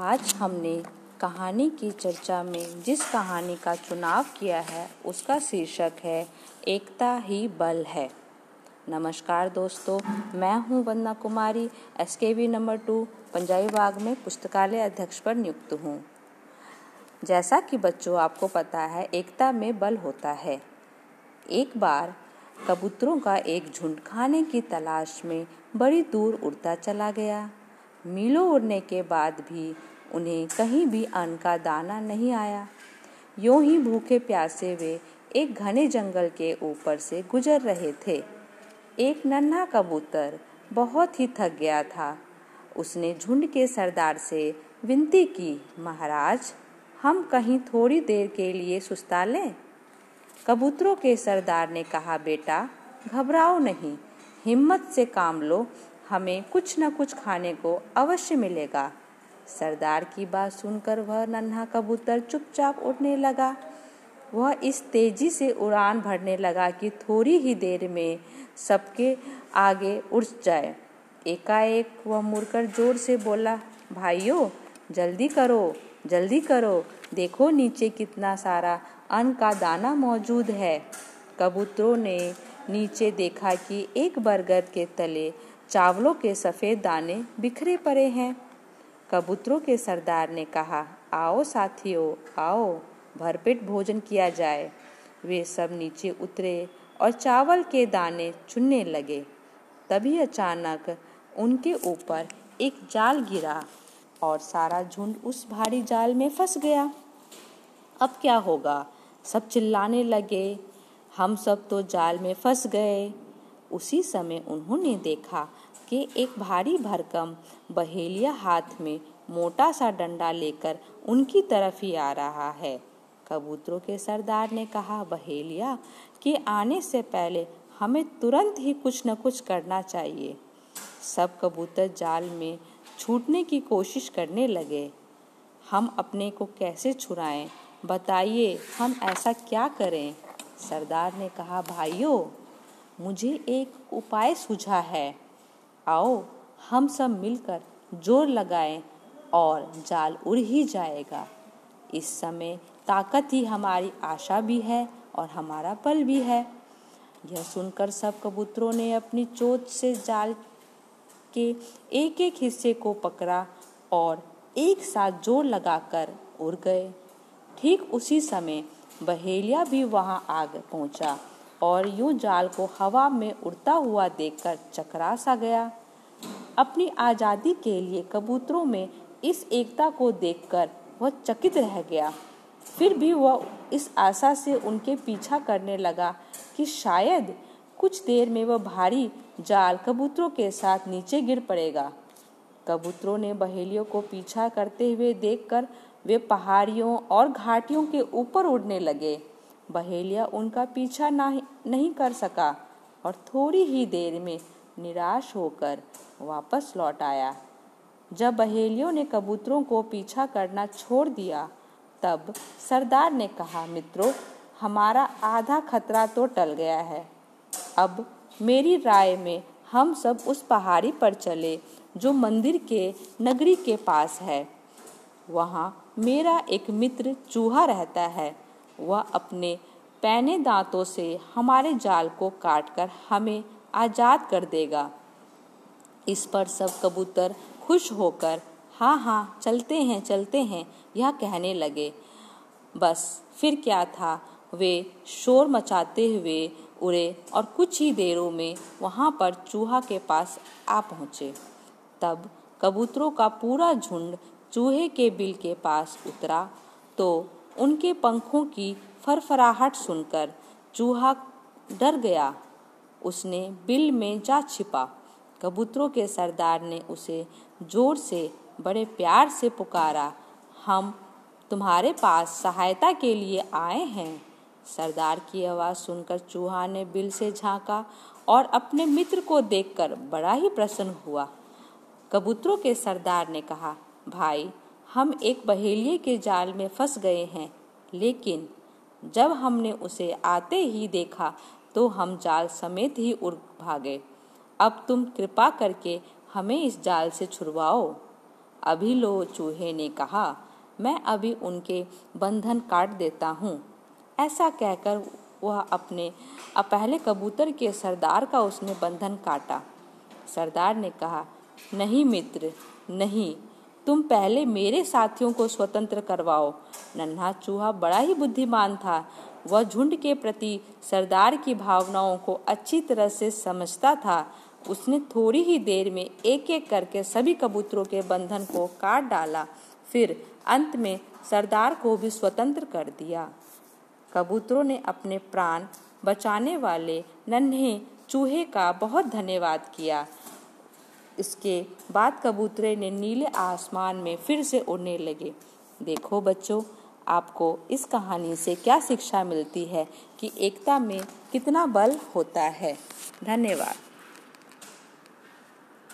आज हमने कहानी की चर्चा में जिस कहानी का चुनाव किया है, उसका शीर्षक है, एकता ही बल है। नमस्कार दोस्तों, मैं हूँ Vandana Kumari S K V number two, Punjabi Bagh में पुस्तकालय अध्यक्ष पर नियुक्त हूँ। जैसा कि बच्चों आपको पता है, एकता में बल होता है। एक बार कबूतरों का एक झुंड खाने की तलाश में बड़ी दूर उड़ता चला गया। मीलों उड़ने के बाद भी उन्हें कहीं भी अन्न का दाना नहीं आया। यूँ ही भूखे प्यासे वे एक घने जंगल के ऊपर से गुजर रहे थे। एक नन्हा कबूतर बहुत ही थक गया था। उसने झुंड के सरदार से विनती की, महाराज, हम कहीं थोड़ी देर के लिए सुस्ता लें? कबूतरों के सरदार ने कहा, बेटा, घबराओ नहीं, हिम्मत से काम लो हमें कुछ न कुछ खाने को अवश्य मिलेगा। सरदार की बात सुनकर वह नन्हा कबूतर चुपचाप उड़ने लगा। वह इस तेज़ी से उड़ान भरने लगा कि थोड़ी ही देर में सबके आगे उड़ जाए। एकाएक वह मुड़कर ज़ोर से बोला, भाइयों, जल्दी करो जल्दी करो। देखो नीचे कितना सारा अन्न का दाना मौजूद है। कबूतरों ने नीचे देखा कि एक बरगद के तले चावलों के सफ़ेद दाने बिखरे पड़े हैं। कबूतरों के सरदार ने कहा, आओ साथियों, आओ, भरपेट भोजन किया जाए। वे सब नीचे उतरे और चावल के दाने चुनने लगे। तभी अचानक उनके ऊपर एक जाल गिरा और सारा झुंड उस भारी जाल में फंस गया। अब क्या होगा? सब चिल्लाने लगे हम सब तो जाल में फंस गए। उसी समय उन्होंने देखा कि एक भारी भरकम बहेलिया हाथ में मोटा सा डंडा लेकर उनकी तरफ़ ही आ रहा है। कबूतरों के सरदार ने कहा, बहेलिया, कि आने से पहले हमें तुरंत ही कुछ न कुछ करना चाहिए। सब कबूतर जाल में छूटने की कोशिश करने लगे। हम अपने को कैसे छुड़ाएँ? बताइए, हम ऐसा क्या करें? सरदार ने कहा, भाइयों, मुझे एक उपाय सूझा है। आओ, हम सब मिलकर ज़ोर लगाएँ और जाल उड़ ही जाएगा। इस समय ताकत ही हमारी आशा भी है और हमारा पल भी है। यह सुनकर सब कबूतरों ने अपनी चोट से जाल के एक एक हिस्से को पकड़ा और एक साथ ज़ोर लगाकर उड़ गए। ठीक उसी समय बहेलिया भी वहाँ आग पहुँचा और यूँ जाल को हवा में उड़ता हुआ देखकर चकरा सा गया। अपनी आज़ादी के लिए कबूतरों में इस एकता को देखकर वह चकित रह गया। फिर भी वह इस आशा से उनके पीछा करने लगा कि शायद कुछ देर में वह भारी जाल कबूतरों के साथ नीचे गिर पड़ेगा। कबूतरों ने बहेलियों को पीछा करते हुए देखकर वे पहाड़ियों और घाटियों के ऊपर उड़ने लगे। बहेलिया उनका पीछा नहीं कर सका और थोड़ी ही देर में निराश होकर वापस लौट आया। जब बहेलियों ने कबूतरों को पीछा करना छोड़ दिया, तब सरदार ने कहा, मित्रों, हमारा आधा खतरा तो टल गया है। अब मेरी राय में हम सब उस पहाड़ी पर चले, जो मंदिर के, नगरी के पास है। वहाँ मेरा एक मित्र चूहा रहता है। वह अपने पैने दांतों से हमारे जाल को काटकर हमें आज़ाद कर देगा। इस पर सब कबूतर खुश होकर हाँ हाँ चलते हैं चलते हैं, यह कहने लगे। बस फिर क्या था, वे शोर मचाते हुए उड़े और कुछ ही देरों में वहाँ पर चूहा के पास आ पहुँचे। तब कबूतरों का पूरा झुंड चूहे के बिल के पास उतरा तो उनके पंखों की फरफराहट सुनकर चूहा डर गया। उसने बिल में जा छिपा। कबूतरों के सरदार ने उसे ज़ोर से, बड़े प्यार से पुकारा, हम तुम्हारे पास सहायता के लिए आए हैं। सरदार की आवाज़ सुनकर चूहा ने बिल से झांका और अपने मित्र को देखकर बड़ा ही प्रसन्न हुआ। कबूतरों के सरदार ने कहा भाई, हम एक बहेलिए के जाल में फंस गए हैं, लेकिन जब हमने उसे आते ही देखा तो हम जाल समेत ही उड़ भागे। अब तुम कृपा करके हमें इस जाल से छुड़वाओ। अभी लो चूहे ने कहा, मैं अभी उनके बंधन काट देता हूँ। ऐसा कहकर वह अपने पहले कबूतर के सरदार का उसने बंधन काटा। सरदार ने कहा, नहीं मित्र, नहीं। तुम पहले मेरे साथियों को स्वतंत्र करवाओ। नन्हा चूहा बड़ा ही बुद्धिमान था। वह झुंड के प्रति सरदार की भावनाओं को अच्छी तरह से समझता था। उसने थोड़ी ही देर में एक एक करके सभी कबूतरों के बंधन को काट डाला। फिर अंत में सरदार को भी स्वतंत्र कर दिया। कबूतरों ने अपने प्राण बचाने वाले नन्हे चूहे का बहुत धन्यवाद किया। इसके बाद कबूतरे ने नीले आसमान में फिर से उड़ने लगे। देखो बच्चों, आपको इस कहानी से क्या शिक्षा मिलती है कि एकता में कितना बल होता है। धन्यवाद।